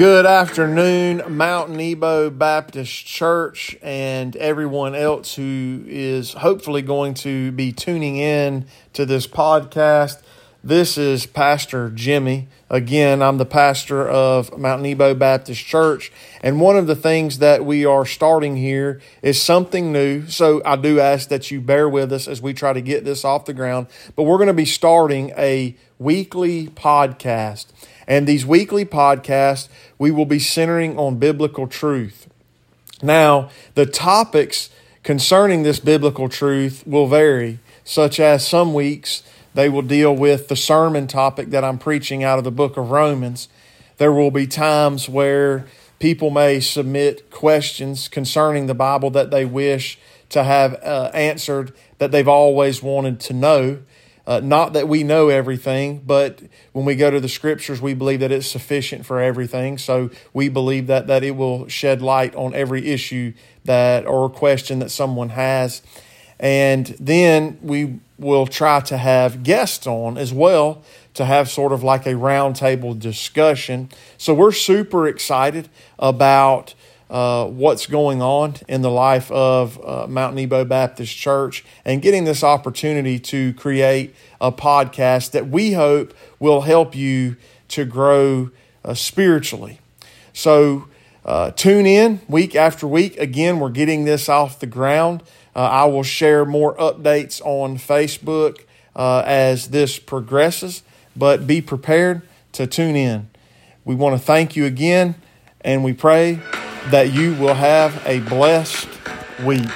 Good afternoon, Mount Nebo Baptist Church, and everyone else who is hopefully going to be tuning in to this podcast. This is Pastor Jimmy. Again, I'm the pastor of Mount Nebo Baptist Church, and one of the things that we are starting here is something new. So I do ask that you bear with us as we try to get this off the ground. But we're going to be starting a weekly podcast. And these weekly podcasts, we will be centering on biblical truth. Now, the topics concerning this biblical truth will vary, such as some weeks they will deal with the sermon topic that I'm preaching out of the book of Romans. There will be times where people may submit questions concerning the Bible that they wish to have uh, answered that they've always wanted to know. Uh, not that we know everything, but when we go to the scriptures, we believe that it's sufficient for everything. So we believe that that it will shed light on every issue that or question that someone has. And then we will try to have guests on as well to have sort of like a roundtable discussion. So we're super excited about uh, what's going on in the life of uh, Mount Nebo Baptist Church and getting this opportunity to create a podcast that we hope will help you to grow uh, spiritually. So uh, tune in week after week. Again, we're getting this off the ground. Uh, I will share more updates on Facebook as this progresses, but be prepared to tune in. We want to thank you again, and we pray that you will have a blessed week.